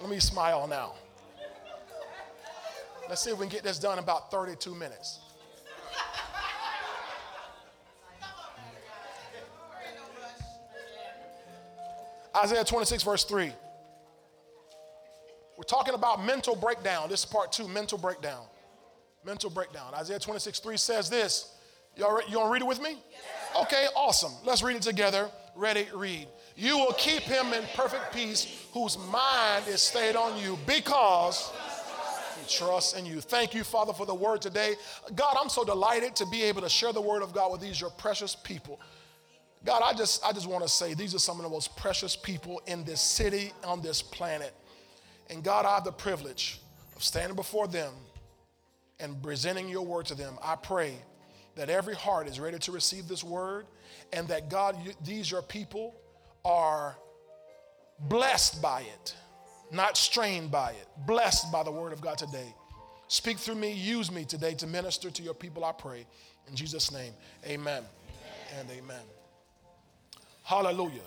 Let me smile now. Let's see if we can get this done in about 32 minutes. Isaiah 26, verse 3. We're talking about mental breakdown. This is part two mental breakdown. Mental breakdown. Isaiah 26, 3 says this. Y'all, re- you want to read it with me? Yes. Okay, awesome. Let's read it together. Ready, read. You will keep him in perfect peace whose mind is stayed on you because he trusts in you. Thank you, Father, for the word today. God, I'm so delighted to be able to share the word of God with these, your precious people. God, I just, I just want to say these are some of the most precious people in this city, on this planet. And God, I have the privilege of standing before them and presenting your word to them. I pray that every heart is ready to receive this word and that God, you, these your people are blessed by it, not strained by it, blessed by the word of God today. Speak through me, use me today to minister to your people, I pray. In Jesus' name, amen, amen. and amen. Hallelujah.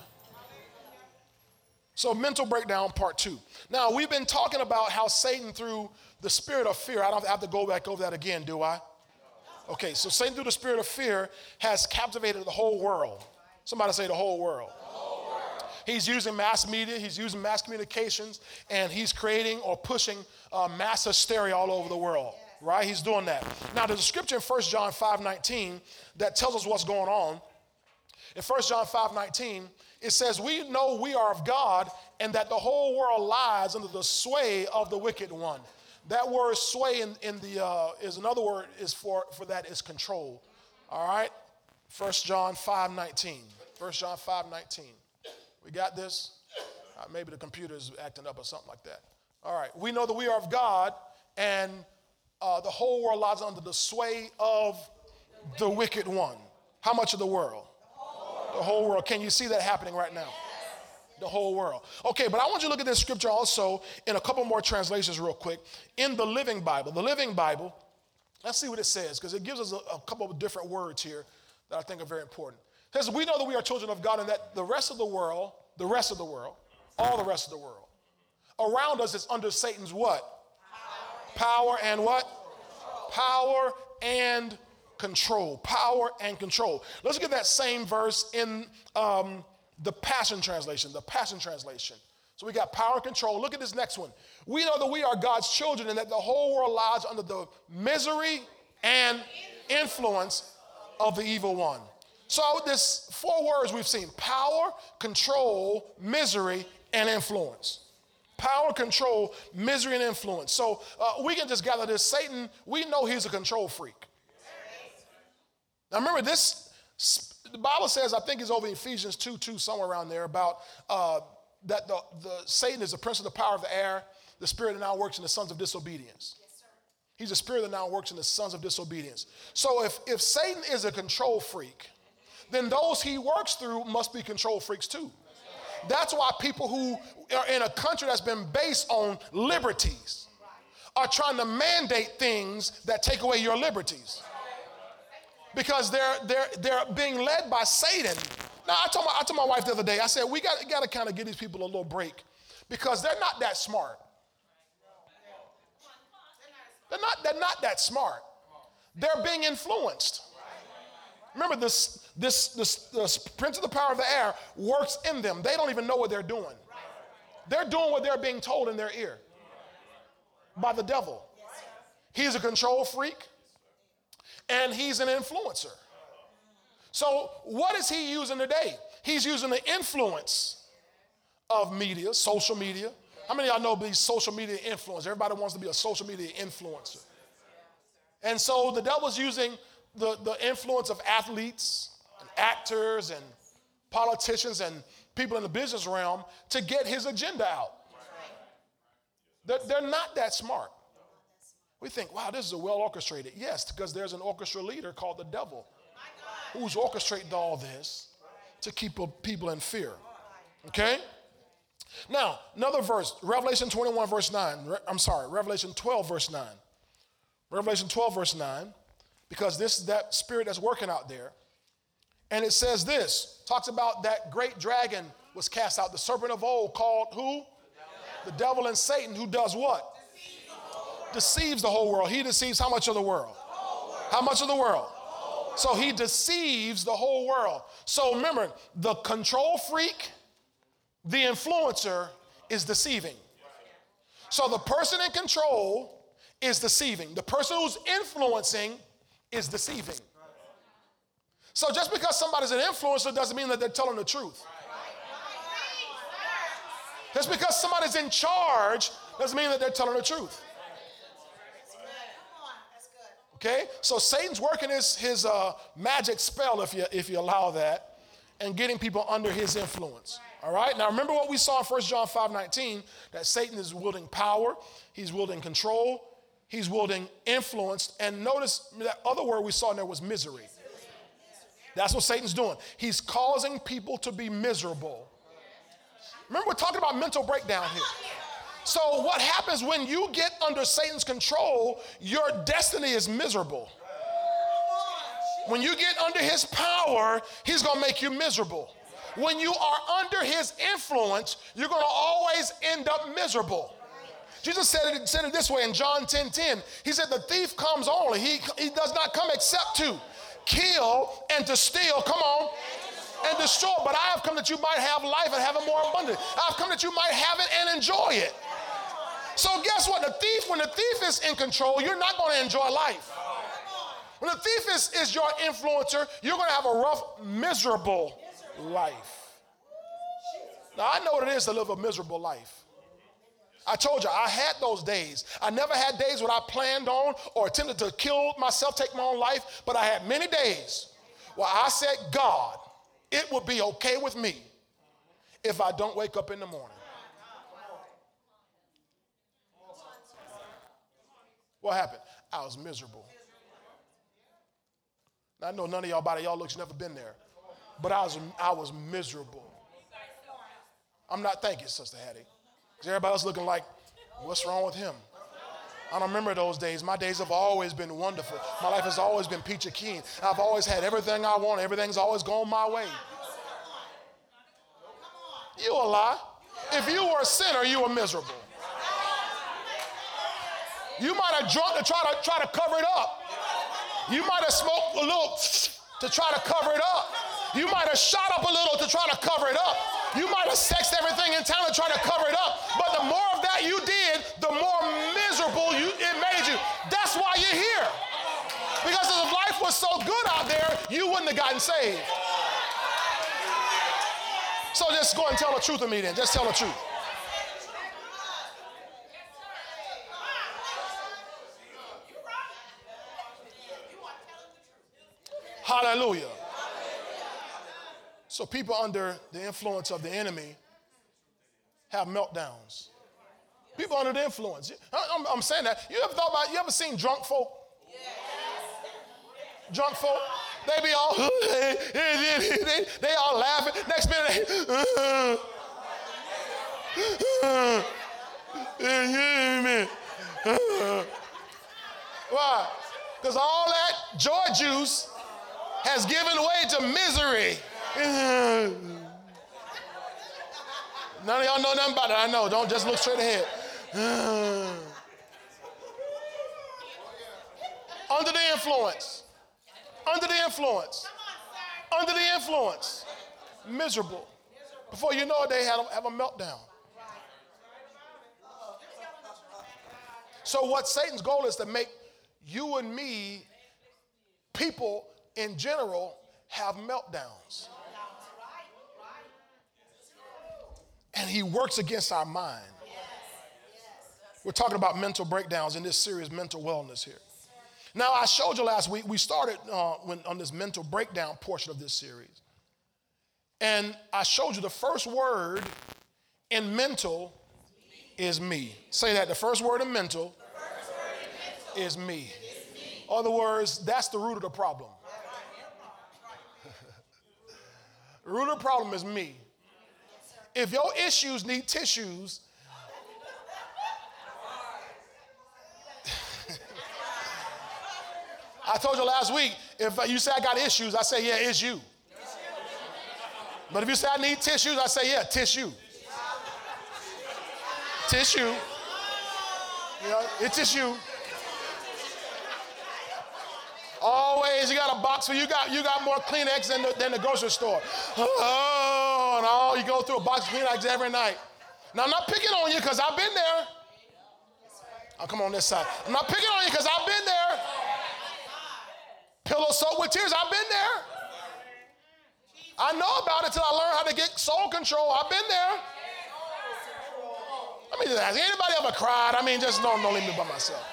So, mental breakdown, part two. Now, we've been talking about how Satan, through the spirit of fear, I don't have to go back over that again, do I? Okay, so Satan, through the spirit of fear, has captivated the whole world. Somebody say the whole world. He's using mass media, he's using mass communications, and he's creating or pushing uh, mass hysteria all over the world, right? He's doing that. Now, there's a scripture in 1 John 5 19 that tells us what's going on. In 1 John 5 19, it says, We know we are of God and that the whole world lies under the sway of the wicked one. That word sway in, in the uh, is another word is for, for that is control. All right? 1 John 5 19. 1 John 5 19. We got this? Uh, maybe the computer is acting up or something like that. All right. We know that we are of God and uh, the whole world lies under the sway of the wicked one. How much of the world? The whole world. Can you see that happening right now? The whole world. Okay, but I want you to look at this scripture also in a couple more translations, real quick. In the Living Bible, the Living Bible, let's see what it says, because it gives us a, a, couple of different words here that I think are very important. It says, We know that we are children of God and that the rest of the world, the rest of the world, all the rest of the world, around us is under Satan's what? Power, and what? Power and control, power and control. Let's get that same verse in um, the Passion Translation, the Passion Translation. So we got power and control. Look at this next one. We know that we are God's children and that the whole world lies under the misery and influence of the evil one. So this four words we've seen: power, control, misery, and influence. Power, control, misery, and influence. So uh, we can just gather this. Satan, we know he's a control freak. Now remember, this, the Bible says, I think it's over Ephesians 2 2, somewhere around there, about uh, that the, the Satan is the prince of the power of the air, the spirit that now works in the sons of disobedience. Yes, He's a spirit that now works in the sons of disobedience. So if, if Satan is a control freak, then those he works through must be control freaks too. That's why people who are in a country that's been based on liberties are trying to mandate things that take away your liberties because they're, they're, they're being led by Satan. Now, I told, my, I told my wife the other day, I said, we got, got to kind of give these people a little break because they're not that smart. They're not, they're not that smart. They're being influenced. Remember, this, this, this, this prince of the power of the air works in them. They don't even know what they're doing. They're doing what they're being told in their ear by the devil. He's a control freak and he's an influencer. So, what is he using today? He's using the influence of media, social media. How many of y'all know these social media influencers? Everybody wants to be a social media influencer. And so the devil's using the, the influence of athletes and actors and politicians and people in the business realm to get his agenda out. They're, they're not that smart. We think, wow, this is a well orchestrated. Yes, because there's an orchestra leader called the devil who's orchestrating all this to keep people in fear. Okay? Now, another verse, Revelation 21, verse 9. I'm sorry, Revelation 12, verse 9. Revelation 12, verse 9, because this is that spirit that's working out there. And it says this talks about that great dragon was cast out, the serpent of old called who? The devil and Satan, who does what? Deceives the whole world. He deceives how much of the world? How much of the world? So he deceives the whole world. So remember, the control freak, the influencer is deceiving. So the person in control is deceiving. The person who's influencing is deceiving. So just because somebody's an influencer doesn't mean that they're telling the truth. Just because somebody's in charge doesn't mean that they're telling the truth. Okay? So Satan's working his, his uh, magic spell, if you, if you allow that, and getting people under his influence. All right? Now remember what we saw in 1 John 5 19 that Satan is wielding power, he's wielding control, he's wielding influence. And notice that other word we saw in there was misery. That's what Satan's doing. He's causing people to be miserable. Remember, we're talking about mental breakdown here. So, what happens when you get under Satan's control, your destiny is miserable. When you get under his power, he's gonna make you miserable. When you are under his influence, you're gonna always end up miserable. Jesus said it, said it this way in John 10 10. He said, The thief comes only, he, he does not come except to kill and to steal. Come on and destroy. But I have come that you might have life and have it more abundant. I've come that you might have it and enjoy it. So guess what? The thief, when the thief is in control, you're not going to enjoy life. When the thief is, is your influencer, you're going to have a rough, miserable life. Now, I know what it is to live a miserable life. I told you, I had those days. I never had days when I planned on or attempted to kill myself, take my own life, but I had many days where I said, God, it would be okay with me if I don't wake up in the morning. What happened? I was miserable. Now, I know none of y'all body y'all looks never been there, but I was I was miserable. I'm not thanking Sister Hattie. Everybody else looking like, what's wrong with him? I don't remember those days. My days have always been wonderful. My life has always been peachy keen. I've always had everything I want. Everything's always gone my way. You a lie. If you were a sinner, you were miserable. You might have drunk to try to try to cover it up. You might have smoked a little to try to cover it up. You might have shot up a little to try to cover it up. You might have sexed everything in town to try to cover it up. But the more of that you did, the more miserable you, it made you. That's why you're here. Because if life was so good out there, you wouldn't have gotten saved. So just go and tell the truth to me then. Just tell the truth. Hallelujah. So people under the influence of the enemy have meltdowns. People under the influence. I'm, I'm, saying that. You ever thought about, you ever seen drunk folk? Drunk folk? They be all, they, they all laughing. Next minute, they, why? Because all that joy juice has given way to misery. None of y'all know nothing about it. I know. Don't just look straight ahead. Under the influence. Under the influence. Under the influence. Miserable. Before you know it, they have a, have a meltdown. So, what Satan's goal is to make you and me, people in general, have meltdowns. And he works against our mind. We're talking about mental breakdowns in this series, mental wellness here. Now, I showed you last week, we started uh, when, on this mental breakdown portion of this series. And I showed you the first word in mental is me. Say that the first word in mental, word in mental is me. Is me. Other words, that's the root of the problem. The root of the problem is me. If your issues need tissues, I told you last week, if you say I got issues, I say, yeah, it's you. But if you say I need tissues, I say, yeah, tissue. tissue. Yeah, it's tissue. Always, you got a box for you got you got more Kleenex than the, than the grocery store. Oh, and all you go through a box of Kleenex every night. Now I'm not picking on you because I've been there. I'll come on this side. I'm not picking on you because I've been there. Pillow soaked with tears. I've been there. I know about it till I learned how to get soul control. I've been there. Let me just ask anybody ever cried? I mean, just don't, don't leave me by myself.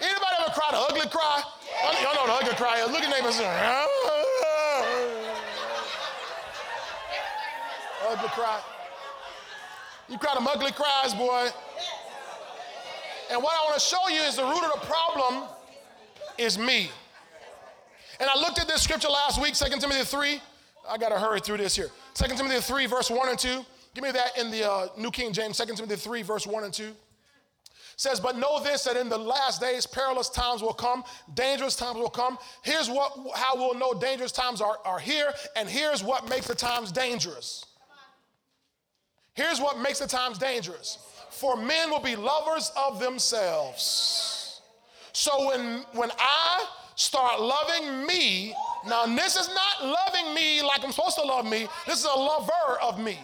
Anybody ever cried an ugly cry? Y'all know the ugly cry. Look at neighbors. ugly cry. You cry them ugly cries, boy. And what I want to show you is the root of the problem is me. And I looked at this scripture last week, 2 Timothy 3. I got to hurry through this here. 2 Timothy 3, verse 1 and 2. Give me that in the uh, New King James, 2 Timothy 3, verse 1 and 2 says, But know this that in the last days perilous times will come, dangerous times will come. Here's what how we'll know dangerous times are, are here, and here's what makes the times dangerous. Here's what makes the times dangerous. For men will be lovers of themselves. So when when I start loving me, now this is not loving me like I'm supposed to love me, this is a lover of me.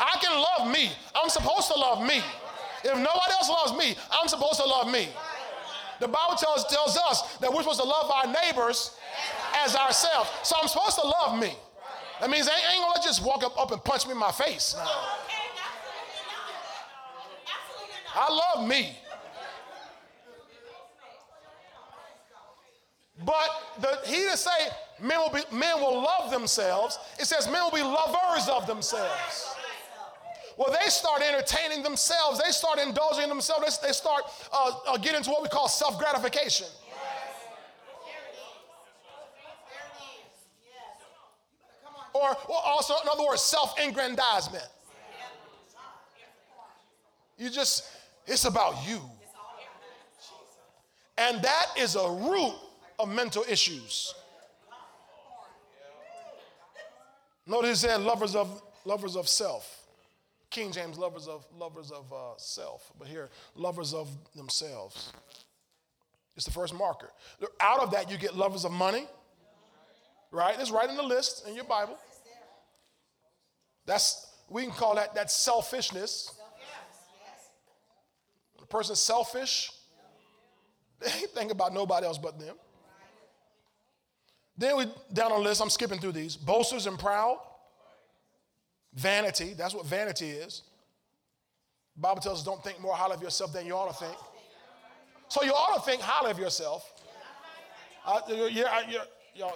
I can love me. I'm supposed to love me. If nobody else loves me, I'm supposed to love me. The Bible tells, tells us that we're supposed to love our neighbors as ourselves. So I'm supposed to love me. That means I ain't gonna just walk up, up and punch me in my face. No. I love me. But the, he to say men will, be, men will love themselves, it says men will be lovers of themselves. Well, they start entertaining themselves. They start indulging in themselves. They, they start uh, uh, getting into what we call self gratification. Or, or also, in other words, self aggrandizement. You just, it's about you. And that is a root of mental issues. Notice said lovers of lovers of self. King James, lovers of lovers of uh, self, but here, lovers of themselves. It's the first marker. Out of that, you get lovers of money, right? It's right in the list in your Bible. That's we can call that that selfishness. The person's selfish. They ain't think about nobody else but them. Then we down on the list. I'm skipping through these. Boasters and proud. Vanity, that's what vanity is. The Bible tells us don't think more highly of yourself than you ought to think. So you ought to think highly of yourself. Uh, yeah, yeah,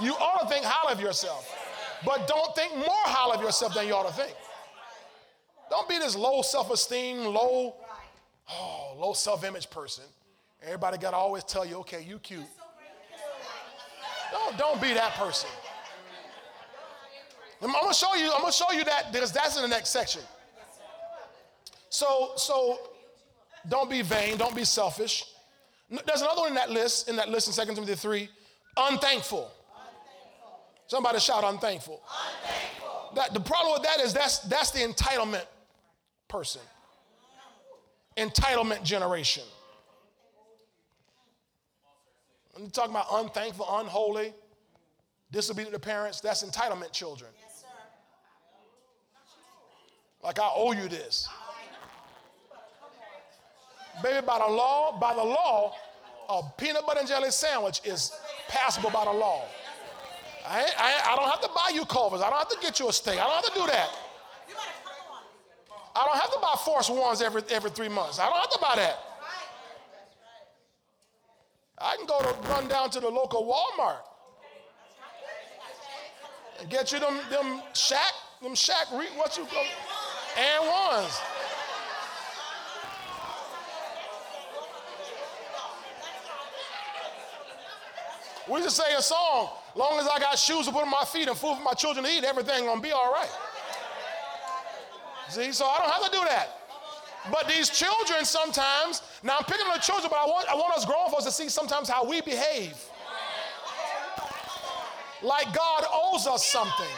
you ought to think highly of yourself, but don't think more highly of yourself than you ought to think. Don't be this low self-esteem, low, oh, low self-image person. Everybody got to always tell you, okay, you cute. Don't, don't be that person. I'm gonna show you, I'm gonna show you that because that's in the next section. So, so don't be vain, don't be selfish. There's another one in that list, in that list in 2 Timothy 3, unthankful. unthankful. Somebody shout unthankful. unthankful. That, the problem with that is that's, that's the entitlement person. Entitlement generation. When you talking about unthankful, unholy, disobedient to parents, that's entitlement children. Like I owe you this. Baby, by the law, by the law, a peanut butter and jelly sandwich is passable by the law. I, I, I don't have to buy you covers. I don't have to get you a steak. I don't have to do that. I don't have to buy Force Ones every, every three months. I don't have to buy that. I can go to run down to the local Walmart and get you them them shack them shack what you go and ones. We just say a song. Long as I got shoes to put on my feet and food for my children to eat, everything gonna be all right. See, so I don't have to do that. But these children sometimes, now I'm picking on the children, but I want, I want us grown folks to see sometimes how we behave. Like God owes us something.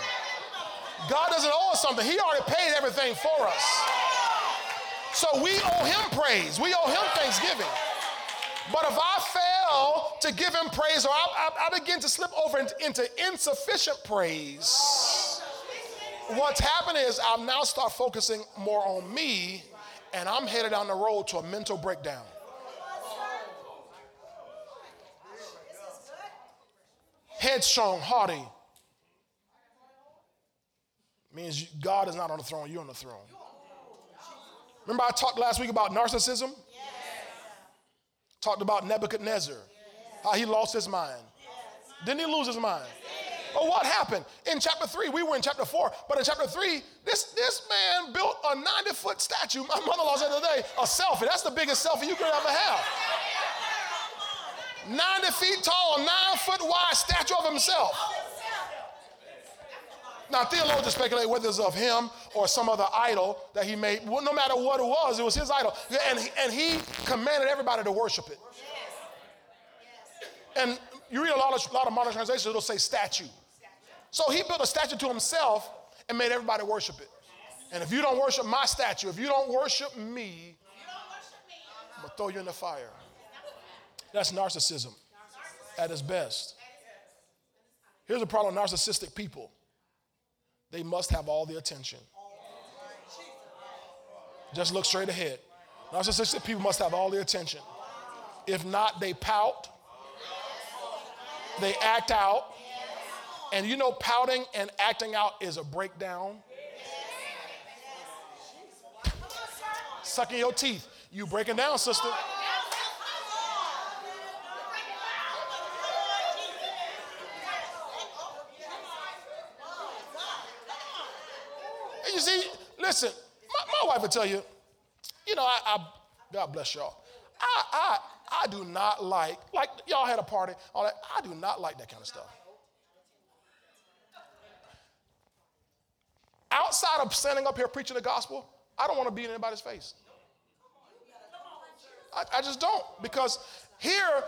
God doesn't owe us something. He already paid everything for us. So we owe him praise. We owe him thanksgiving. But if I fail to give him praise or I, I, I begin to slip over into insufficient praise, what's happening is i now start focusing more on me and I'm headed down the road to a mental breakdown. Headstrong, haughty. Means God is not on the throne, you're on the throne. Remember, I talked last week about narcissism? Yes. Talked about Nebuchadnezzar, yes. how he lost his mind. Yes. Didn't he lose his mind? But what happened? In chapter 3, we were in chapter 4, but in chapter 3, this, this man built a 90 foot statue. My mother in law said the other day, a selfie. That's the biggest selfie you could ever have. 90 feet tall, 9 foot wide statue of himself. Now, theologians speculate whether it's of him or some other idol that he made. Well, no matter what it was, it was his idol. And, and he commanded everybody to worship it. And you read a lot of, a lot of modern translations, it'll say statue. So he built a statue to himself and made everybody worship it. And if you don't worship my statue, if you don't worship me, I'm going to throw you in the fire. That's narcissism at its best. Here's a problem narcissistic people they must have all the attention. Just look straight ahead. Narcissistic people must have all the attention. If not, they pout, they act out, and you know, pouting and acting out is a breakdown. Sucking your teeth. You breaking down, sister. And you see, listen, my, my wife would tell you, you know, I, I God bless y'all. I, I, I do not like, like y'all had a party, all that. I do not like that kind of stuff. outside of standing up here preaching the gospel, I don't want to be in anybody's face. I, I just don't because here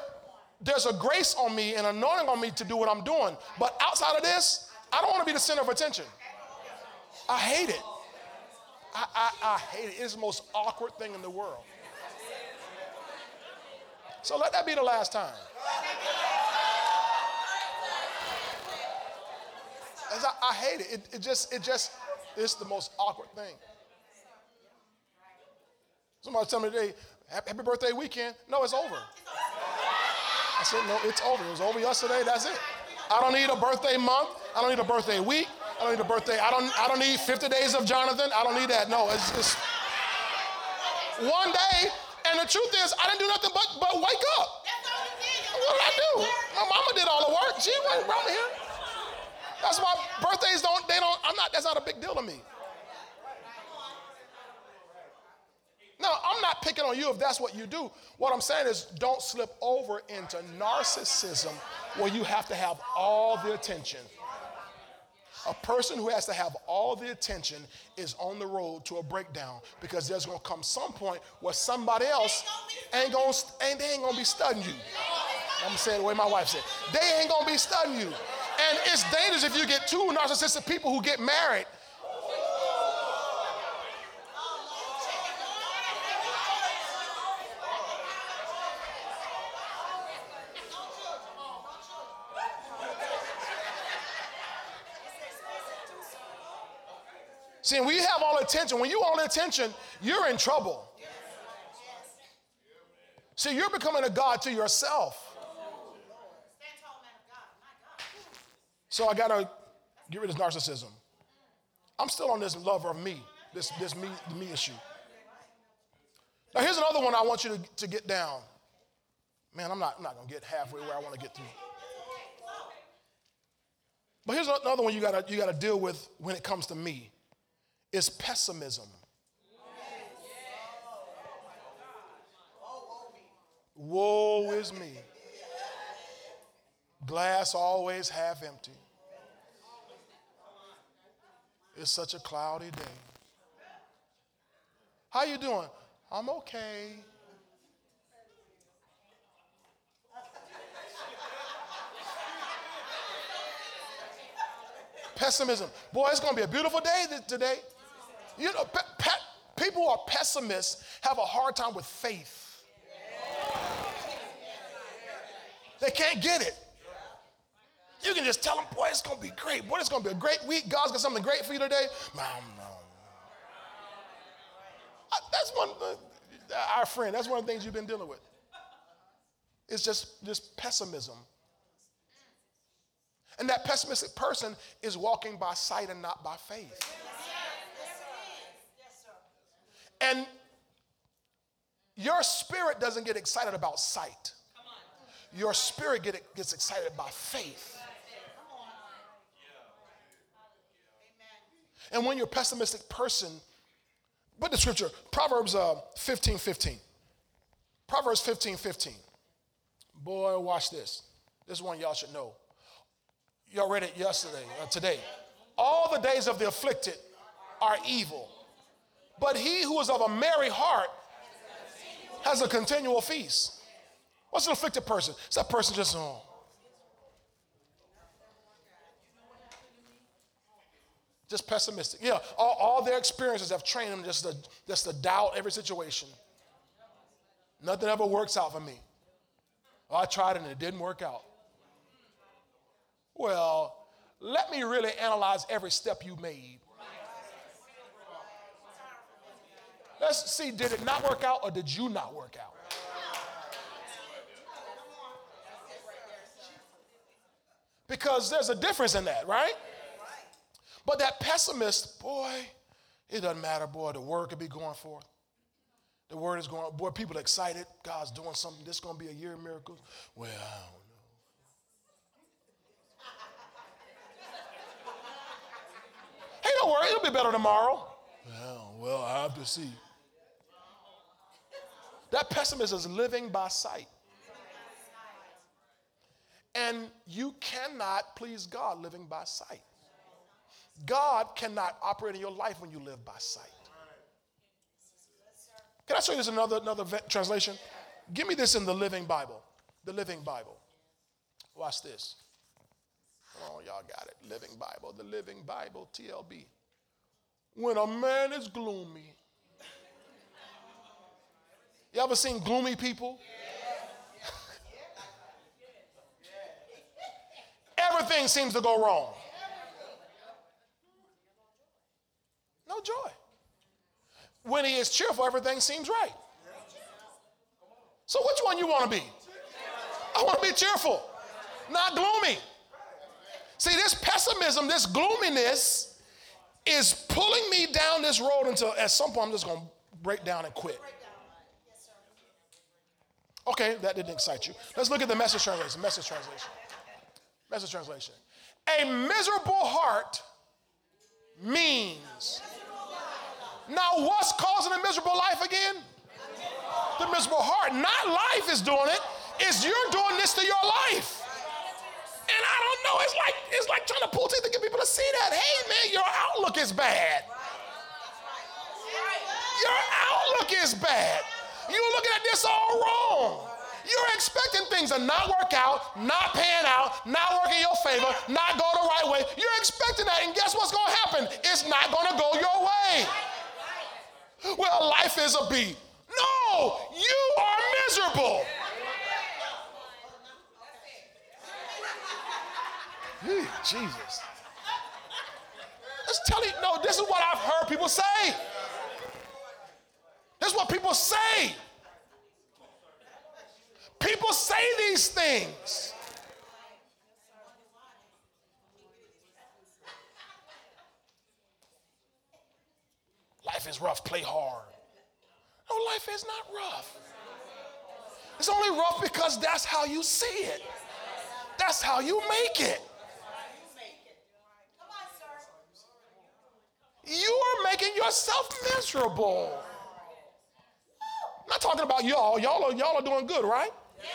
there's a grace on me and anointing on me to do what I'm doing. But outside of this, I don't want to be the center of attention. I hate it. I, I, I hate it. It's the most awkward thing in the world. So let that be the last time. As I, I hate it. it. It just, it just, it's the most awkward thing. Somebody tell me today, happy birthday weekend. No, it's over. I said, no, it's over. It was over yesterday. That's it. I don't need a birthday month. I don't need a birthday week. I don't need a birthday. I don't, I don't need 50 days of Jonathan. I don't need that. No, it's just one day. And the truth is, I didn't do nothing but, but wake up. What did I do? My mama did all the work. She went around here. That's why birthdays don't, they don't, I'm not, that's not a big deal to me. No, I'm not picking on you if that's what you do. What I'm saying is don't slip over into narcissism where you have to have all the attention. A person who has to have all the attention is on the road to a breakdown because there's going to come some point where somebody else ain't going ain't, they ain't going to be studying you. I'm saying the way my wife said. They ain't going to be studying you. And it's dangerous if you get two narcissistic people who get married. See, when you have all attention, when you all attention, you're in trouble. See, you're becoming a God to yourself. So I got to get rid of this narcissism. I'm still on this lover of me, this, this me, me issue. Now, here's another one I want you to, to get down. Man, I'm not, I'm not to get halfway where I want to get to. But here's another one you gotta you gotta deal with when it comes to me. It's pessimism. Woe is me. Glass always half empty. It's such a cloudy day. How you doing? I'm okay. Pessimism. Boy, it's going to be a beautiful day today. You know, pe- pe- people who are pessimists have a hard time with faith. They can't get it. You can just tell them, boy, it's to be great. Boy, it's to be a great week. God's got something great for you today. That's one, our friend, that's one of the things you've been dealing with. It's just, just pessimism. And that pessimistic person is walking by sight and not by faith. And your spirit doesn't get excited about sight. Your spirit get, gets excited by faith. And when you're a pessimistic person, but the scripture, Proverbs uh, 15 15. Proverbs 15 15. Boy, watch this. This one y'all should know. Y'all read it yesterday, uh, today. All the days of the afflicted are evil, but he who is of a merry heart has a continual feast. What's an afflicted person? It's that person just, oh. Just pessimistic. Yeah, all, all their experiences have trained them just to, just to doubt every situation. Nothing ever works out for me. I tried and it didn't work out. Well, let me really analyze every step you made. Let's see, did it not work out or did you not work out? Because there's a difference in that, right? But that pessimist, boy, it doesn't matter, boy, the word could be going forth. The word is going, boy, people excited. God's doing something. This is going to be a year of miracles. Well, I don't know. hey, don't worry, it'll be better tomorrow. Well, well, I have to see. That pessimist is living by sight. And you cannot please God living by sight. God cannot operate in your life when you live by sight. Can I show you this another, another translation? Give me this in the Living Bible. The Living Bible. Watch this. Oh, y'all got it. Living Bible. The Living Bible, TLB. When a man is gloomy, you ever seen gloomy people? Everything seems to go wrong. No joy. When he is cheerful, everything seems right. So which one you want to be? I want to be cheerful, not gloomy. See, this pessimism, this gloominess is pulling me down this road until at some point I'm just going to break down and quit. Okay, that didn't excite you. Let's look at the message translation. Message translation. Message translation. A miserable heart means. Now, what's causing a miserable life again? The miserable heart. Not life is doing it. It's you're doing this to your life. And I don't know. It's like it's like trying to pull teeth to get people to see that. Hey, man, your outlook is bad. Your outlook is bad. You're looking at this all wrong. You're expecting things to not work out, not pan out, not work in your favor, not go the right way. You're expecting that, and guess what's going to happen? It's not going to go your way. Well, life is a beat. No, you are miserable. Hey, Jesus. Let's tell you, no, this is what I've heard people say. This is what people say. People say these things. Life is rough, play hard. No, life is not rough. It's only rough because that's how you see it. That's how you make it. You are making yourself miserable. I'm not talking about y'all. Y'all are, y'all are doing good, right? Yes.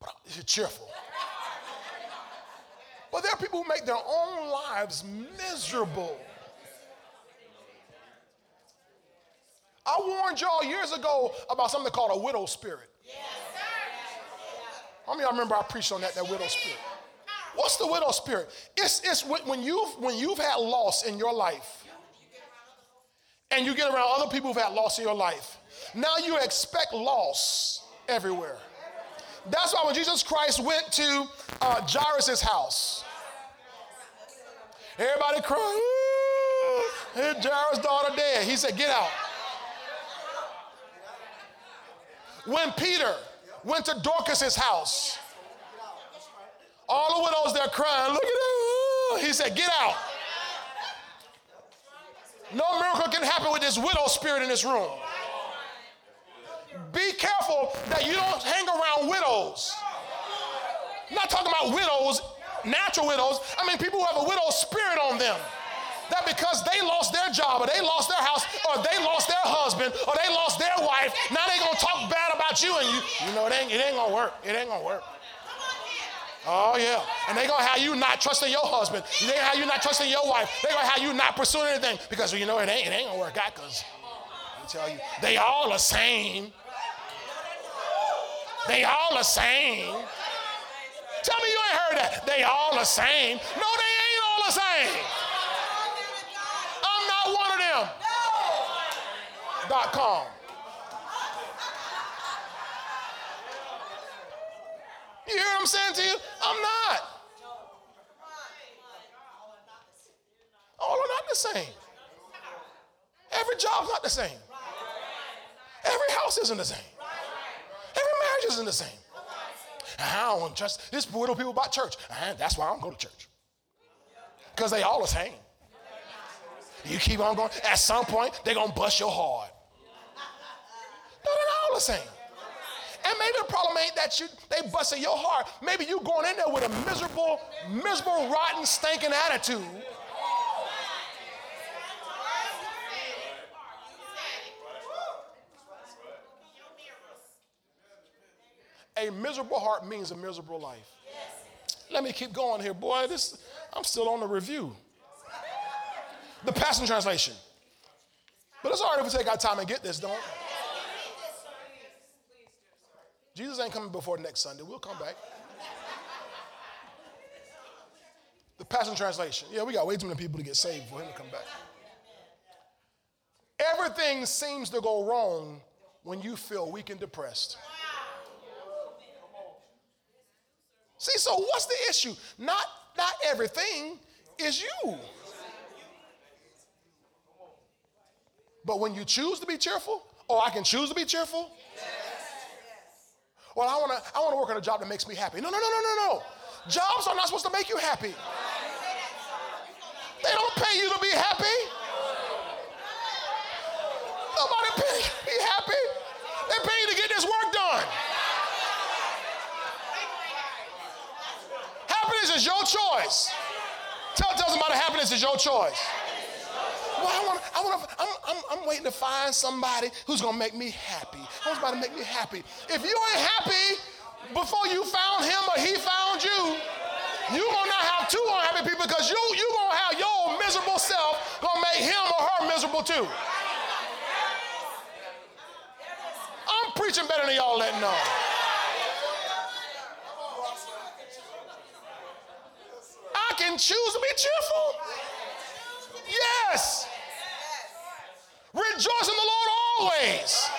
But you're cheerful. But there are people who make their own lives miserable. I warned y'all years ago about something called a widow spirit. How many y'all remember I preached on that, that widow spirit? What's the widow spirit? It's, it's when, you've, when you've had loss in your life and you get around other people who've had loss in your life, now you expect loss everywhere. That's why when Jesus Christ went to uh, Jairus' house, everybody cried, Jairus' daughter dead. He said, Get out. When Peter went to Dorcas' house, all the widows there crying, look at him. He said, Get out. No miracle can happen with this widow spirit in this room. Be careful that you don't hang around widows. I'm not talking about widows, natural widows. I mean people who have a widow spirit on them. That because they lost their job or they lost their house or they lost their husband or they lost their wife, now they gonna talk bad about you and you, you know, it ain't, it ain't gonna work. It ain't gonna work. Oh yeah. And they gonna have you not trusting your husband. They gonna have you not trusting your wife. They gonna have you not pursuing anything because you know it ain't it ain't gonna work out because I tell you, they all the same. They all the same. Tell me you ain't heard that. They all the same. No, they ain't all the same. I'm not one of them. Dot com. You hear what I'm saying to you? I'm not. All are not the same. Every job's not the same. Every house isn't the same. Every marriage isn't the same. I don't trust this widow people about church. That's why I don't go to church. Because they all the same. You keep on going. At some point, they're going to bust your heart. No, they're all the same. And maybe the problem ain't that you they busting your heart. Maybe you going in there with a miserable, miserable, rotten, stinking attitude. A miserable heart means a miserable life. Let me keep going here, boy. This I'm still on the review. The Passion Translation. But it's all right if we take our time and get this, don't Jesus ain't coming before next Sunday. We'll come back. The Passion Translation. Yeah, we got way too many people to get saved for him to come back. Everything seems to go wrong when you feel weak and depressed. See, so what's the issue? Not, not everything is you. But when you choose to be cheerful, or I can choose to be cheerful, well, I want to I want to work on a job that makes me happy. No, no, no, no, no, no. Jobs are not supposed to make you happy. They don't pay you to be happy. Nobody pay you to be happy. They pay you to get this work done. Happiness is your choice. Tell, tell somebody happiness is your choice. I want, I'm, I'm, I'm waiting to find somebody who's gonna make me happy. Who's to make me happy? If you ain't happy before you found him or he found you, you gonna not have two unhappy people because you you gonna have your miserable self gonna make him or her miserable too. I'm preaching better than y'all letting know. I can choose to be cheerful. Yes. Rejoice in the Lord always.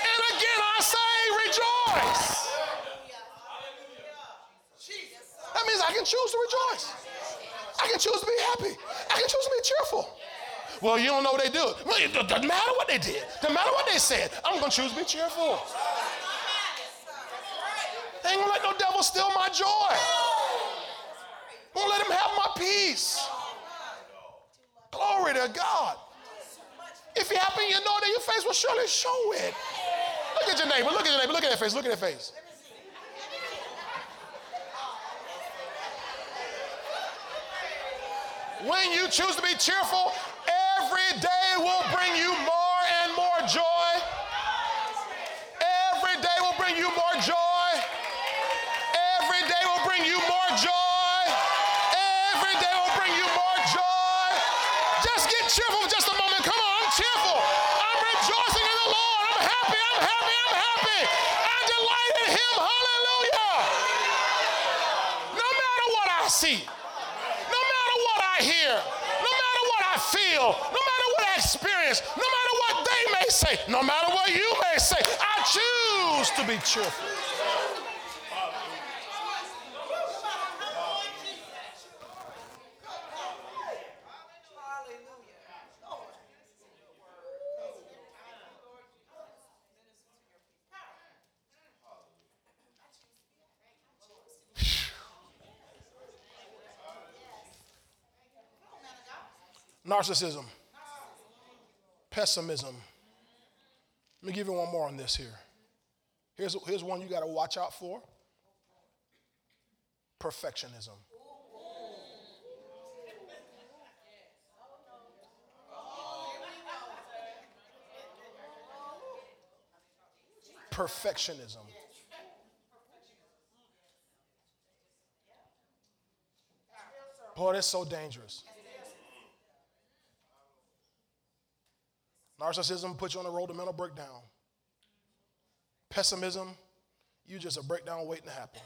And again, I say rejoice. That means I can choose to rejoice. I can choose to be happy. I can choose to be cheerful. Well, you don't know what they do. It doesn't matter what they did. Doesn't matter what they said. I'm going to choose to be cheerful. I ain't to let no devil steal my joy. Won't let him have my peace. Glory to God. If you happen, you know that your face will surely show it. Look at your neighbor. Look at your neighbor. Look at that face. Look at that face. When you choose to be cheerful, every day will bring you more and more joy. Every day will bring you more joy. Every day will bring you more joy. Every day will bring you more joy. Just get cheerful just see. No matter what I hear, no matter what I feel, no matter what I experience, no matter what they may say, no matter what you may say, I choose to be cheerful. Narcissism, pessimism. Let me give you one more on this here. Here's, here's one you got to watch out for perfectionism. Perfectionism. Boy, that's so dangerous. Narcissism puts you on the road to mental breakdown. Pessimism, you just a breakdown waiting to happen.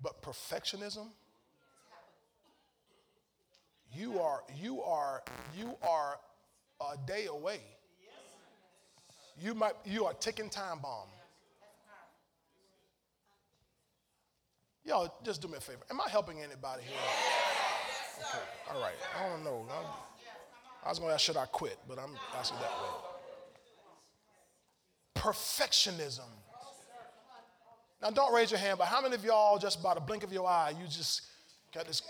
But perfectionism, you are you are you are a day away. You might you are ticking time bomb. Y'all, just do me a favor. Am I helping anybody here? Okay, all right. I don't know. I'm, I was going to ask, should I quit? But I'm asking that way. Perfectionism. Now, don't raise your hand, but how many of y'all, just by the blink of your eye, you just got this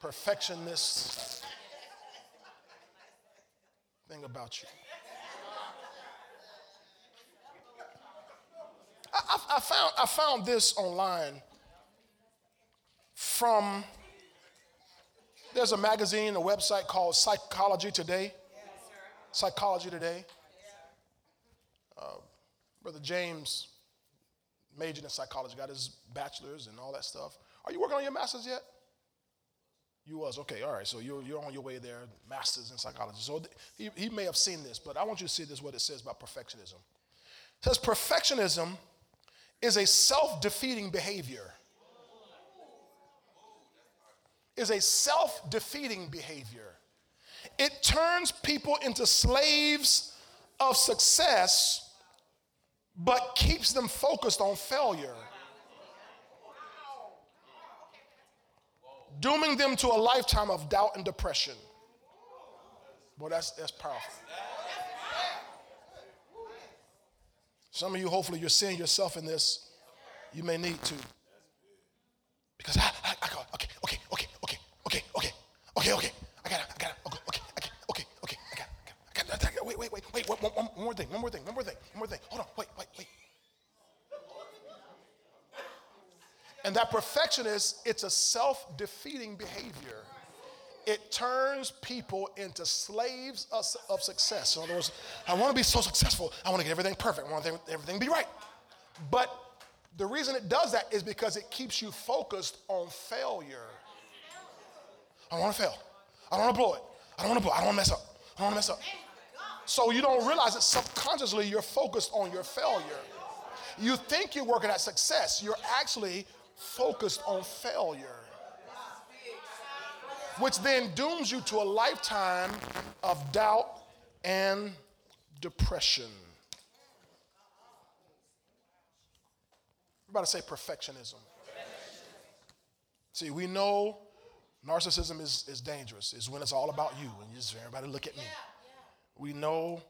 perfectionist thing about you? I, I, I, found, I found this online from there's a magazine, a website called Psychology Today. Psychology Today. Uh, Brother James majored in psychology, got his bachelor's and all that stuff. Are you working on your master's yet? You was okay. All right. So you're, you're on your way there, masters in psychology. So th- he, he may have seen this, but I want you to see this what it says about perfectionism. It says perfectionism is a self-defeating behavior is a self defeating behavior. It turns people into slaves of success, but keeps them focused on failure, dooming them to a lifetime of doubt and depression. Boy, that's, that's powerful. Some of you, hopefully, you're seeing yourself in this. You may need to. Because I, I, I go, okay, okay, okay, okay, okay, okay, okay. I got it, I got it. Okay, okay, okay, okay, okay. I got it, I got it. I got it. Wait, wait, wait, wait. One, one, one more thing, one more thing, one more thing, one more thing. Hold on, wait, wait, wait. And that perfectionist, it's a self defeating behavior. It turns people into slaves of, of success. In other words, I want to be so successful. I want to get everything perfect. I want everything to be right. But the reason it does that is because it keeps you focused on failure. I don't want to fail. I don't want to blow it. I don't want to blow. I don't want to mess up. I don't want to mess up. So you don't realize that subconsciously you're focused on your failure. You think you're working at success. You're actually focused on failure, which then dooms you to a lifetime of doubt and depression. I'm about to say perfectionism. See, we know Narcissism is, is dangerous. It's when it's all about you and you just everybody look at me. We know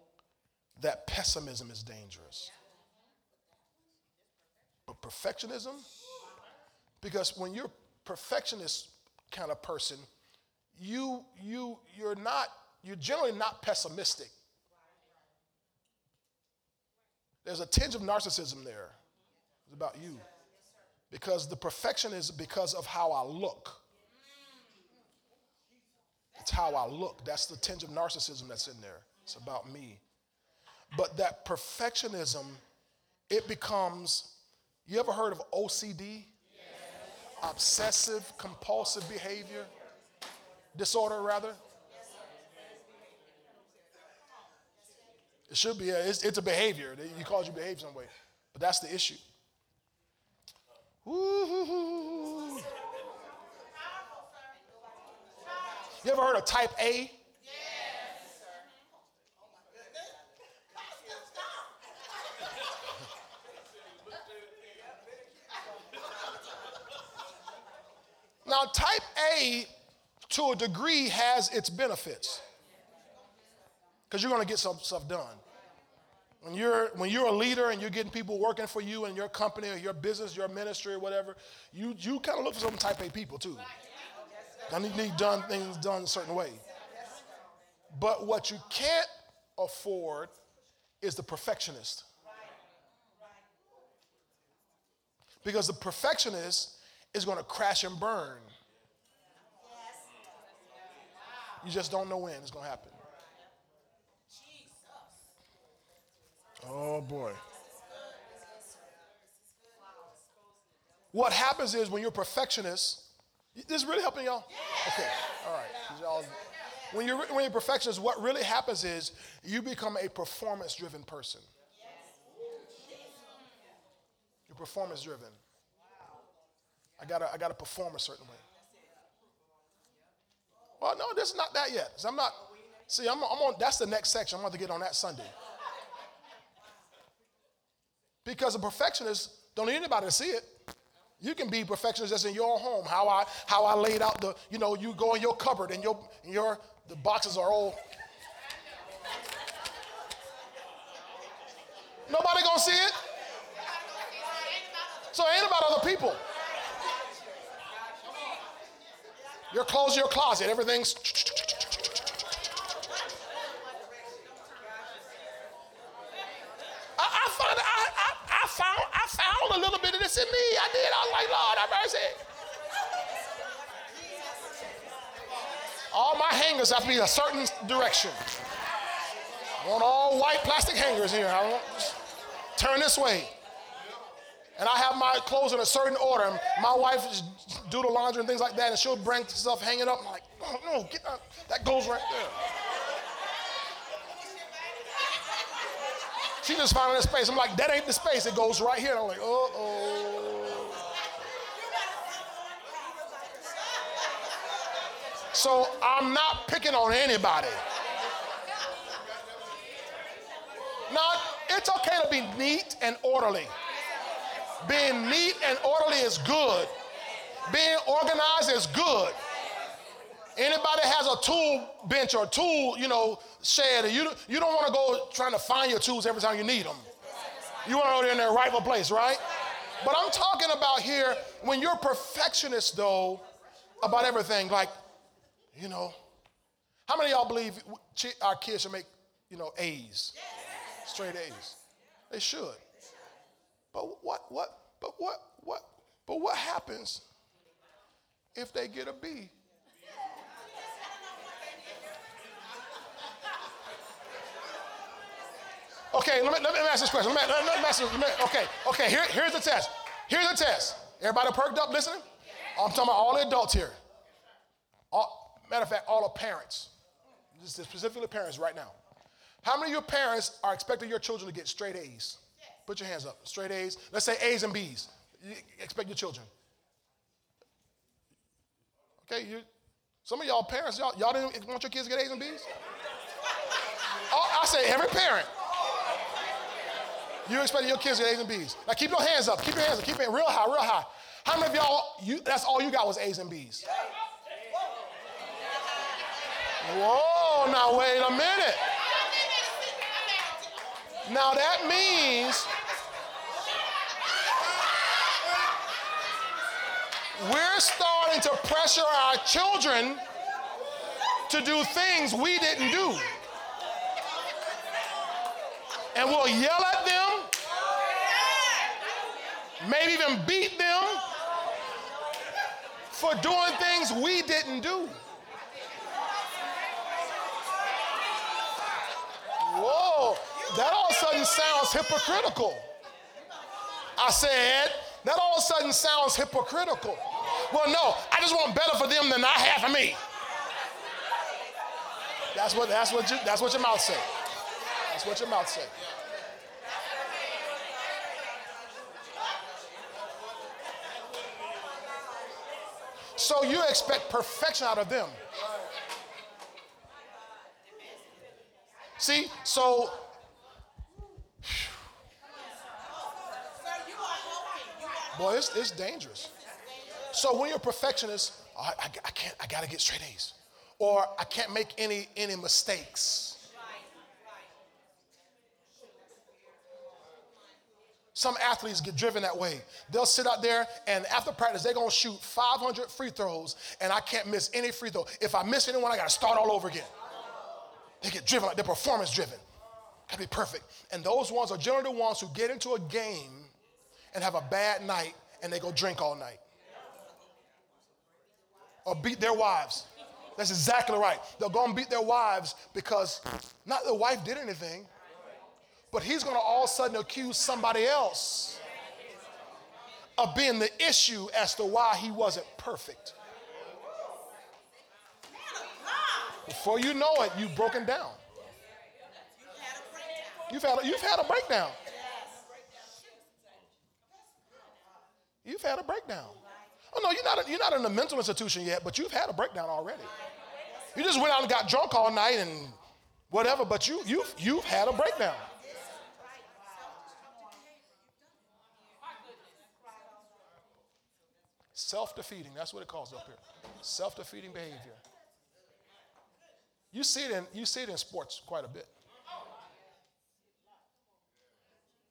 that pessimism is dangerous. But perfectionism, because when you're perfectionist kind of person, you you you're not you're generally not pessimistic. There's a tinge of narcissism there. It's about you. Because the perfection is because of how I look. It's how I look. That's the tinge of narcissism that's in there. It's about me. But that perfectionism, it becomes, you ever heard of OCD? Yes. Obsessive compulsive behavior disorder, rather. It should be, a, it's, it's, a behavior. You cause you behave some way. But that's the issue. Ooh. You ever heard of type A? Now, type A, to a degree, has its benefits because you're going to get some stuff done. When you're, when you're a leader and you're getting people working for you in your company or your business, your ministry or whatever, you, you kind of look for some type A people too. I need, done things done a certain way. But what you can't afford is the perfectionist. Because the perfectionist is going to crash and burn. You just don't know when it's going to happen. Oh boy. What happens is when you're a perfectionist, this is really helping y'all? Okay, all right. Y'all, when you're, when you're perfectionist, what really happens is you become a performance driven person. You're performance driven. I gotta, I gotta perform a certain way. Well, no, this is not that yet. I'm not. See, I'm, I'm on. That's the next section. I'm going to get on that Sunday. Because a perfectionist don't need anybody to see it. You can be perfectionist in your home. How I how I laid out the, you know, you go in your cupboard and your your the boxes are all. Nobody gonna see it. So it ain't about other people. Your clothes, your closet, everything's. I, I, found, I, I, I, found, I found a little bit of this in me. I did. I was like, Lord, have mercy. All have to be a certain direction. I want all white plastic hangers here. I want turn this way and I have my clothes in a certain order. My wife is do the laundry and things like that, and she'll bring stuff hanging up. I'm like, oh no, get that. That goes right there. She just found that space. I'm like, that ain't the space. It goes right here. And I'm like, uh oh. So I'm not picking on anybody. Now, it's okay to be neat and orderly. Being neat and orderly is good. Being organized is good. Anybody has a tool bench or tool, you know, shed, you, you don't want to go trying to find your tools every time you need them. You want to know they're in their rightful place, right? But I'm talking about here when you're perfectionist, though, about everything. Like, you know, how many of y'all believe our kids should make, you know, A's, straight A's? They should. But what, what, but what, what, but what happens if they get a B? Okay, let me, let me ask this question. Let me, let me ask this, let me, okay, okay, here, here's the test. Here's the test. Everybody perked up listening? I'm talking about all the adults here. Matter of fact, all the parents. Is specifically parents right now. How many of your parents are expecting your children to get straight A's? Put your hands up. Straight A's. Let's say A's and B's. You expect your children. Okay, you. Some of y'all parents, y'all, y'all didn't want your kids to get A's and B's? Oh, I say every parent. You expect your kids to get A's and B's. Now keep your hands up. Keep your hands up. Keep it real high, real high. How many of y'all, you, that's all you got was A's and B's? Whoa, now wait a minute. Now that means we're starting to pressure our children to do things we didn't do. And we'll yell at them, maybe even beat them for doing things we didn't do. Whoa, that all of a sudden sounds hypocritical. I said, that all of a sudden sounds hypocritical. Well, no, I just want better for them than I have for me. That's what, that's what, you, that's what your mouth say. That's what your mouth say. So you expect perfection out of them. See, so Boy, it's, it's dangerous. So when you're a perfectionist, I, I, I can't, I got to get straight A's. Or I can't make any, any mistakes. Some athletes get driven that way. They'll sit out there and after practice, they're gonna shoot 500 free throws and I can't miss any free throw. If I miss anyone, I gotta start all over again. They get driven like they're performance driven. Gotta be perfect. And those ones are generally the ones who get into a game and have a bad night and they go drink all night. Or beat their wives. That's exactly right. They'll go and beat their wives because not the wife did anything, but he's to all of a sudden accuse somebody else of being the issue as to why he wasn't perfect. Before you know it, you've broken down. You've had a, you've had a breakdown. You've had a breakdown. Oh no, you're not a, you're not in a mental institution yet, but you've had a breakdown already. You just went out and got drunk all night and whatever, but you you've you've had a breakdown. Self-defeating, that's what it calls up here. Self-defeating behavior. You see it in you see it in sports quite a bit.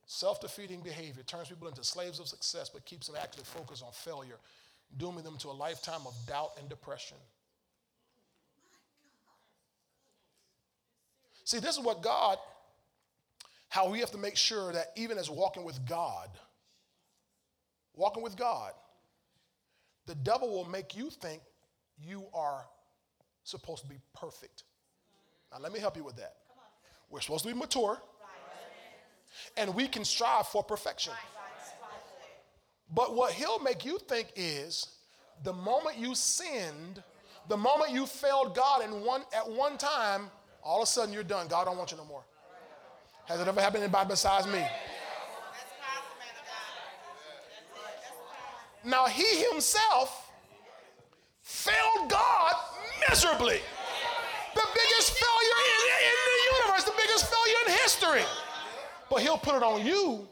Self-defeating behavior turns people into slaves of success, but keeps them actually focused on failure, dooming them to a lifetime of doubt and depression. See, this is what God, how we have to make sure that even as walking with God, walking with God, the devil will make you think you are supposed to be perfect. Now, let me help you with that. We're supposed to be mature, and we can strive for perfection. But what he'll make you think is the moment you sinned, the moment you failed God in one, at one time, all of a sudden you're done. God don't want you no more. Has it ever happened to anybody besides me? Now, he himself failed God miserably. The biggest failure in, in the universe, the biggest failure in history. But he'll put it on you.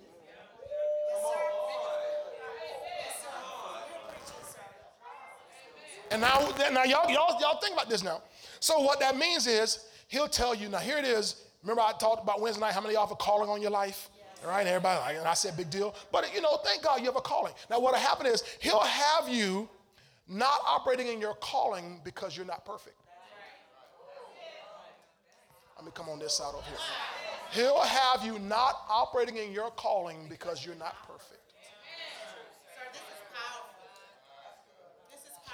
And now, now y'all, y'all, y'all think about this now. So what that means is he'll tell you, now here it is. Remember I talked about Wednesday night, how many of y'all have a calling on your life? Right, everybody, and I said big deal. But you know, thank God you have a calling. Now, what'll happen is he'll have you not operating in your calling because you're not perfect. Let me come on this side over here. He'll have you not operating in your calling because you're not perfect.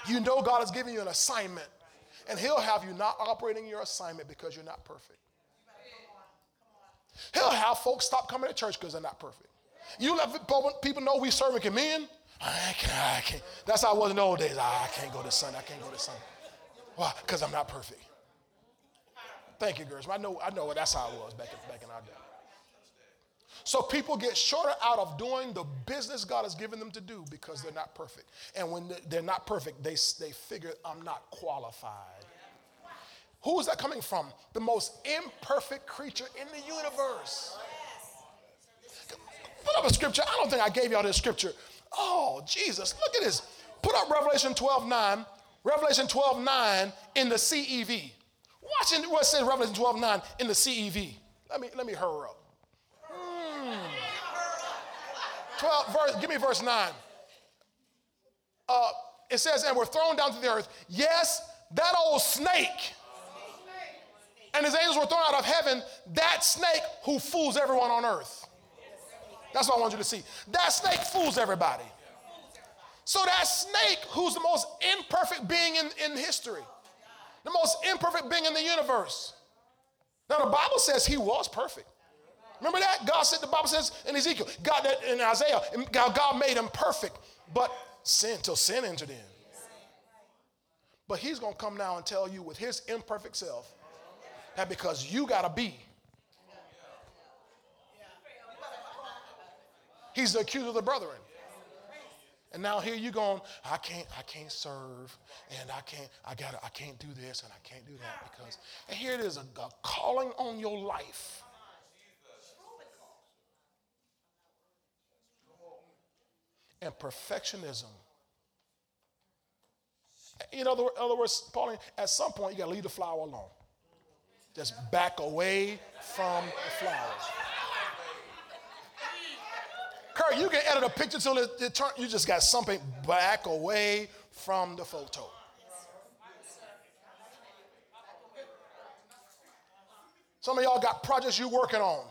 You know God has given you an assignment, and He'll have you not operating your assignment because you're not perfect. He'll have folks stop coming to church because they're not perfect. You let people know we serving communion. I can't, I can't. That's how I was in the old days. I can't go to Sunday. I can't go to Sunday. Why? Because I'm not perfect. Thank you, girls. I know, I know that's how it was back in, back in our day. So people get shorter out of doing the business God has given them to do because they're not perfect. And when they're not perfect, they, they figure, I'm not qualified. Who is that coming from? The most imperfect creature in the universe. Put up a scripture. I don't think I gave y'all this scripture. Oh, Jesus, look at this. Put up Revelation 12 9. Revelation 12 9 in the CEV. Watch what says Revelation 12 9 in the CEV. Let me, let me hurry up. Hmm. 12, verse, give me verse 9. Uh, it says, and we're thrown down to the earth. Yes, that old snake and his angels were thrown out of heaven, that snake who fools everyone on earth. That's what I want you to see. That snake fools everybody. So that snake, who's the most imperfect being in, in history, the most imperfect being in the universe. Now the Bible says he was perfect. Remember that? God said, the Bible says in Ezekiel, God that in Isaiah, God, made him perfect, but sin till sin entered in. But he's gonna come now and tell you with his imperfect self that because you gotta be. He's the accuser of the brethren. And now here you going, I can't, I can't serve, and I can't, I gotta, I can't do this, and I can't do that because. And here it is, a, a calling on your life. And perfectionism In other, other words, Pauline, at some point you gotta leave the flower alone. Just back away from the flower. Kurt, you can edit a picture till it, it you just got something back away from the photo. Some of y'all got projects you're working on.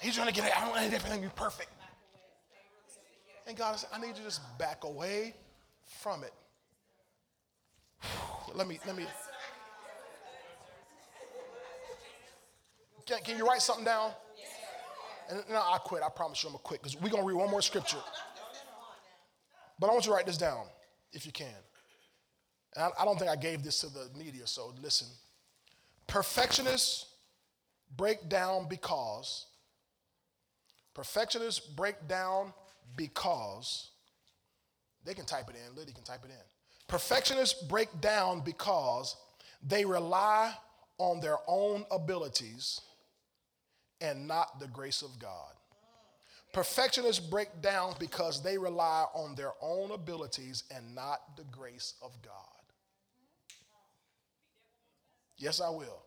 He's trying to get it. I don't want everything to be perfect. And God said, I need you to just back away from it. Let me, let me. Can, can you write something down? And no, I quit. I promise you I'm going to quit because we're going to read one more scripture. But I want you to write this down if you can. And I, I don't think I gave this to the media, so listen. Perfectionists break down because, perfectionists break down because, they can type it in, Liddy can type it in. Perfectionists break down because they rely on their own abilities and not the grace of God. Perfectionists break down because they rely on their own abilities and not the grace of God. Yes, I will.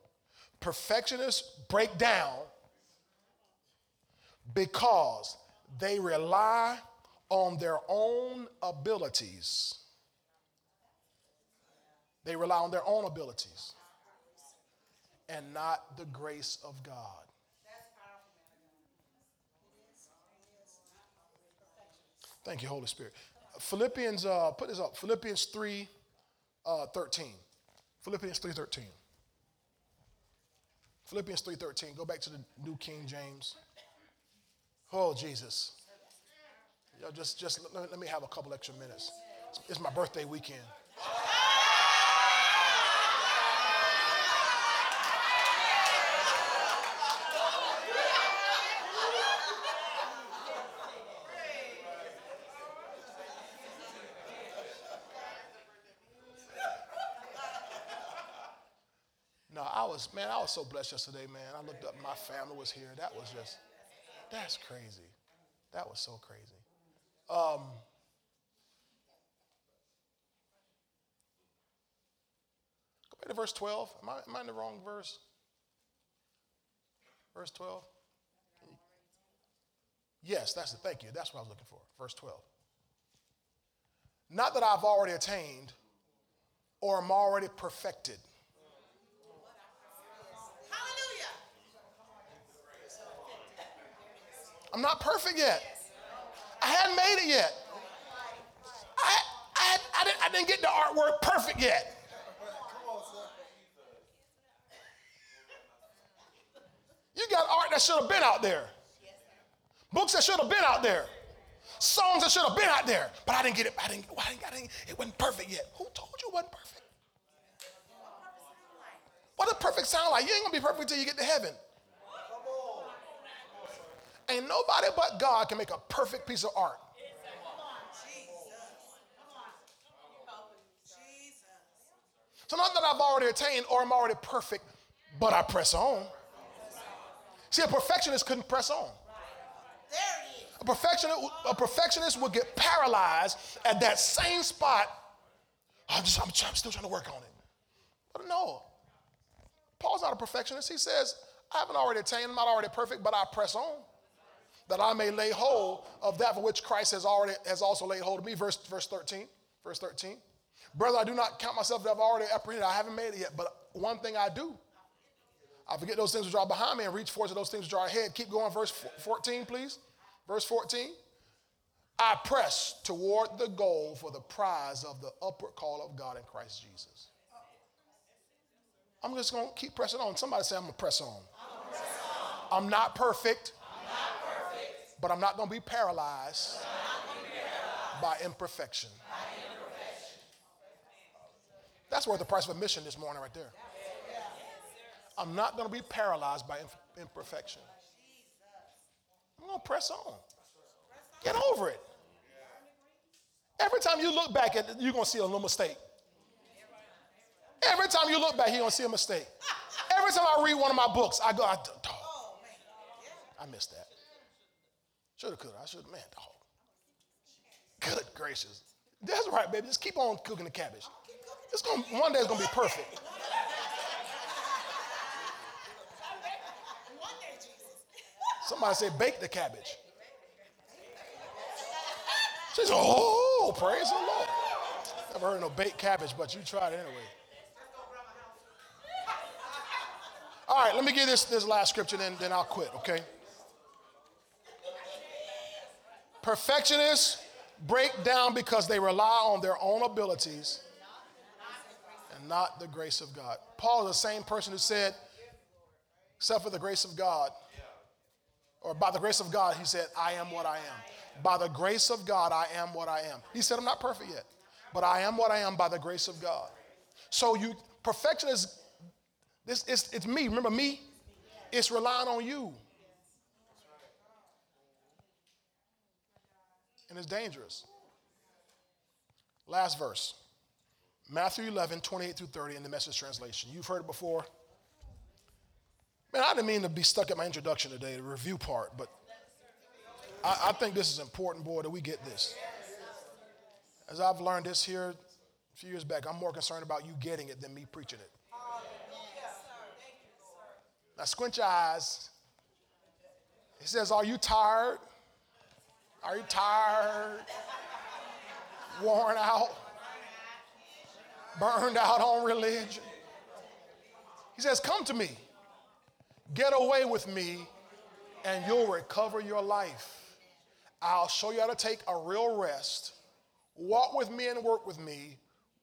Perfectionists break down because they rely on their own abilities. They rely on their own abilities and not the grace of God. Thank you, Holy Spirit. Philippians, uh, put this up. Philippians 3, uh, 13. Philippians 3, 13. Philippians 3, 13. Go back to the New King James. Oh, Jesus. Yo, just, just let, me have a couple extra minutes. It's my birthday weekend. No, I was, man, I was so blessed yesterday, man. I looked up, my family was here. That was just, that's crazy. That was so crazy. Um, go back to verse 12. Am I, am I in the wrong verse? Verse 12? Yes, that's it. Thank you. That's what I was looking for. Verse 12. Not that I've already attained or am already perfected. I'm not perfect yet. I hadn't made it yet. I, I, I, didn't, I didn't get the artwork perfect yet. You got art that should have been out there, books that should have been out there, songs that should have been out there, but I didn't get it. I didn't, I didn't, I didn't, it wasn't perfect yet. Who told you it wasn't perfect? What does perfect sound like? You ain't gonna be perfect until you get to heaven. Ain't nobody but God can make a perfect piece of art. So not that I've already attained or I'm already perfect, but I press on. See, a perfectionist couldn't press on. A perfectionist, a perfectionist would get paralyzed at that same spot. I'm, just, I'm, I'm still trying to work on it. But no, Paul's not a perfectionist. He says, I haven't already attained, I'm not already perfect, but I press on that I may lay hold of that for which Christ has already has also laid hold of me. Verse, verse 13. Verse 13. Brother, I do not count myself that I've already apprehended. I haven't made it yet, but one thing I do. I forget those things which are behind me and reach forward to those things which are ahead. Keep going, verse 14, please. Verse 14. I press toward the goal for the prize of the upward call of God in Christ Jesus. I'm just going to keep pressing on. Somebody say, I'm going to press on. I'm not perfect but I'm not going to be paralyzed, by, imperfection. That's worth the price of admission this morning, right there. I'm not going to be paralyzed by imperfection. I'm going to press on. Get over it. Every time you look back at you're going to see a little mistake. Every time you look back, you're going to see a mistake. Every time I read one of my books, I go, I, oh, I missed that. Shoulda, coulda. I shoulda, man, dog. Good gracious. That's right, baby. Just keep on cooking the cabbage. It's gonna one day it's gonna be perfect. Somebody say bake the cabbage. She said, Oh, praise the Lord. Never heard no baked cabbage, but you tried it anyway. All right, let me give this, this last scripture, then, then I'll quit, okay? Perfectionists break down because they rely on their own abilities and not the grace of God. Paul is the same person who said, except for the grace of God, or by the grace of God, he said, I am what I am. By the grace of God, I am what I am. He said, I'm not perfect yet, but I am what I am by the grace of God. So you perfection is this it's, it's me. Remember me? It's relying on you. And it's dangerous. Last verse. Matthew 11, 28 through 30 in the message translation. You've heard it before. Man, I didn't mean to be stuck at my introduction today, the review part, but I, I think this is important, boy, that we get this. As I've learned this here a few years back, I'm more concerned about you getting it than me preaching it. Now squint your eyes. He says, Are you tired? Are you tired? Worn out? Burned out on religion? He says, Come to me. Get away with me, and you'll recover your life. I'll show you how to take a real rest. Walk with me and work with me.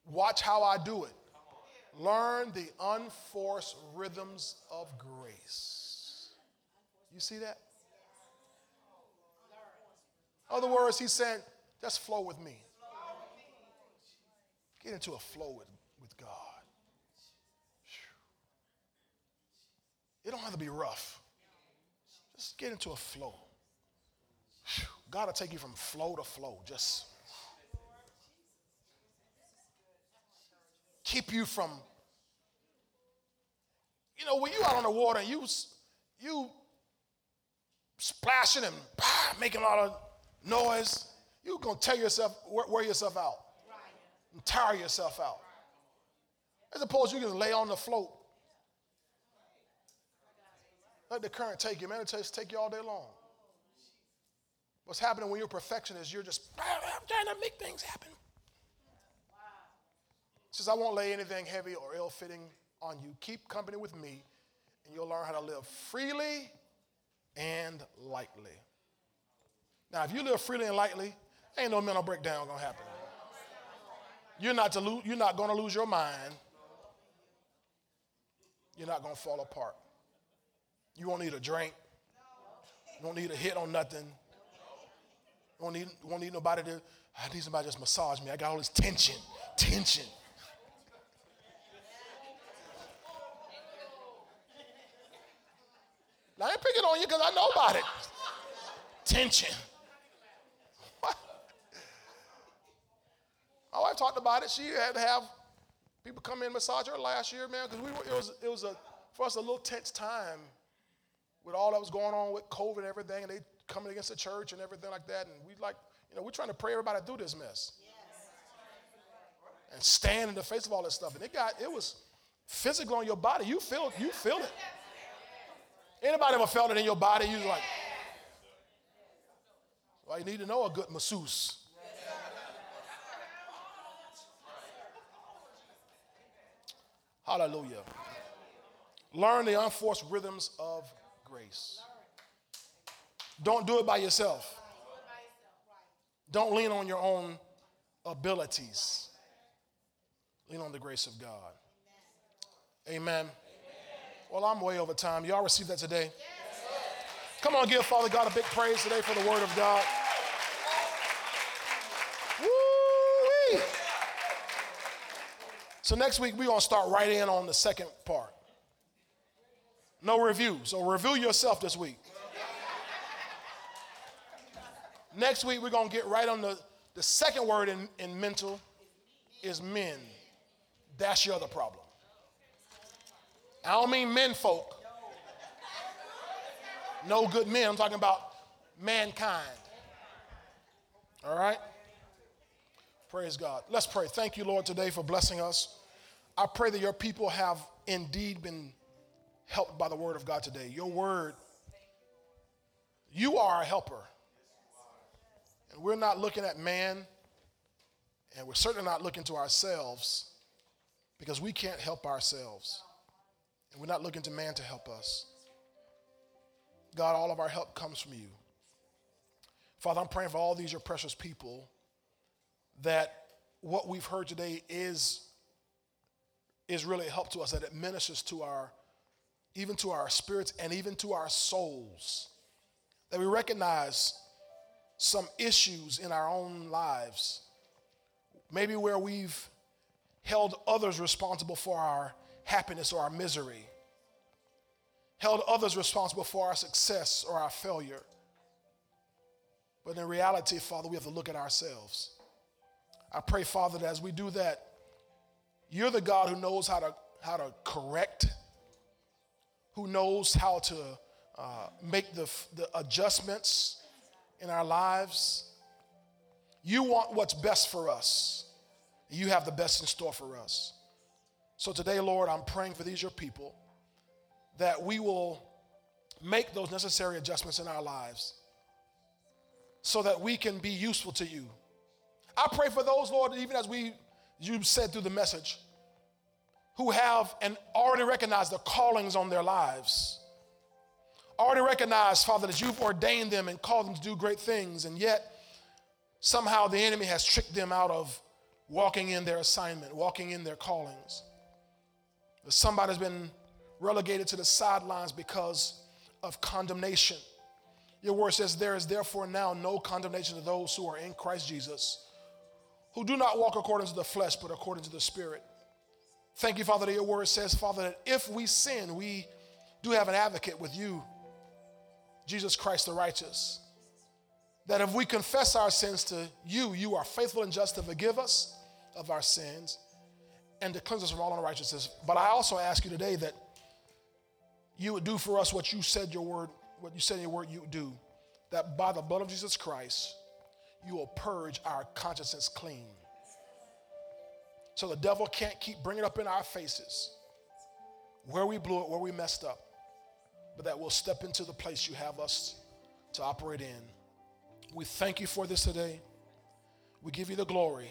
Watch how I do it. Learn the unforced rhythms of grace. You see that? Other words, he's saying, just flow with me. Get into a flow with, with God. It don't have to be rough. Just get into a flow. God will take you from flow to flow. Just keep you from, you know, when you out on the water and you you splashing and bah, making a lot of noise, you're gonna tear yourself, wear, yourself out, and tire yourself out. As opposed, you can lay on the float. Let the current take you, man. It'll take you all day long. What's happening when you're a perfectionist, you're just I'm trying to make things happen. Says, I won't lay anything heavy or ill fitting on you. Keep company with me, and you'll learn how to live freely and lightly. Now, if you live freely and lightly, ain't no mental breakdown gonna happen. You're not to lose, you're not gonna lose your mind. You're not gonna fall apart. You won't need a drink. You won't need a hit on nothing. You won't need, won't need nobody to, I need somebody to just massage me. I got all this tension, tension. Now, I ain't picking on you because I know about it. Tension. Oh, My wife talked about it. She had to have people come in and massage her last year, man, because we were, it was, it was a, for us a little tense time with all that was going on with COVID and everything, and they coming against the church and everything like that. And we like, you know, we're trying to pray everybody through this mess. And stand in the face of all this stuff. And it got, it was physical on your body. You feel, you feel it. Anybody ever felt it in your body? You like, well, you need to know a good masseuse. Hallelujah. Learn the unforced rhythms of grace. Don't do it by yourself. Don't lean on your own abilities. Lean on the grace of God. Amen. Well, I'm way over time. Y'all received that today? Come on, give Father God a big praise today for the word of God. Woo-wee. So next week, we're going to start right in on the second part. No review. So review yourself this week. Next week, we're going to get right on the, the second word in, in mental is men. That's your other problem. I don't mean men folk. No good men. I'm talking about mankind. All right? Praise God. Let's pray. Thank you, Lord, today for blessing us. I pray that your people have indeed been helped by the word of God today. Your word, you are a helper. And we're not looking at man, and we're certainly not looking to ourselves because we can't help ourselves. And we're not looking to man to help us. God, all of our help comes from you. Father, I'm praying for all these your precious people that what we've heard today is, is really a help to us, that it ministers to our, even to our spirits and even to our souls. That we recognize some issues in our own lives, maybe where we've held others responsible for our happiness or our misery, held others responsible for our success or our failure. But in reality, Father, we have to look at ourselves. I pray, Father, that as we do that, you're the God who knows how to, how to correct, who knows how to uh, make the, the adjustments in our lives. You want what's best for us. You have the best in store for us. So today, Lord, I'm praying for these, your people, that we will make those necessary adjustments in our lives so that we can be useful to you. I pray for those, Lord, even as we you said through the message, who have and already recognize the callings on their lives. Already recognize, Father, that you've ordained them and called them to do great things, and yet somehow the enemy has tricked them out of walking in their assignment, walking in their callings. Somebody's been relegated to the sidelines because of condemnation. Your word says, There is therefore now no condemnation to those who are in Christ Jesus who do not walk according to the flesh, but according to the Spirit. Thank you, Father, that your word says, Father, that if we sin, we do have an advocate with you, Jesus Christ the righteous. That if we confess our sins to you, you are faithful and just to forgive us of our sins and to cleanse us from all unrighteousness. But I also ask you today that you would do for us what you said your word, what you said in your word you would do, that by the blood of Jesus Christ, you will purge our consciences clean. So the devil can't keep bringing up in our faces where we blew it, where we messed up, but that we'll step into the place you have us to operate in. We thank you for this today. We give you the glory.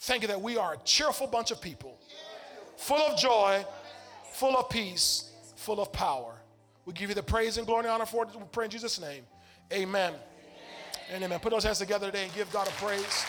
Thank you that we are a cheerful bunch of people, full of joy, full of peace, full of power. We give you the praise and glory and honor for it. We pray in Jesus' name. Amen. And amen. Put those hands together today and give God a praise.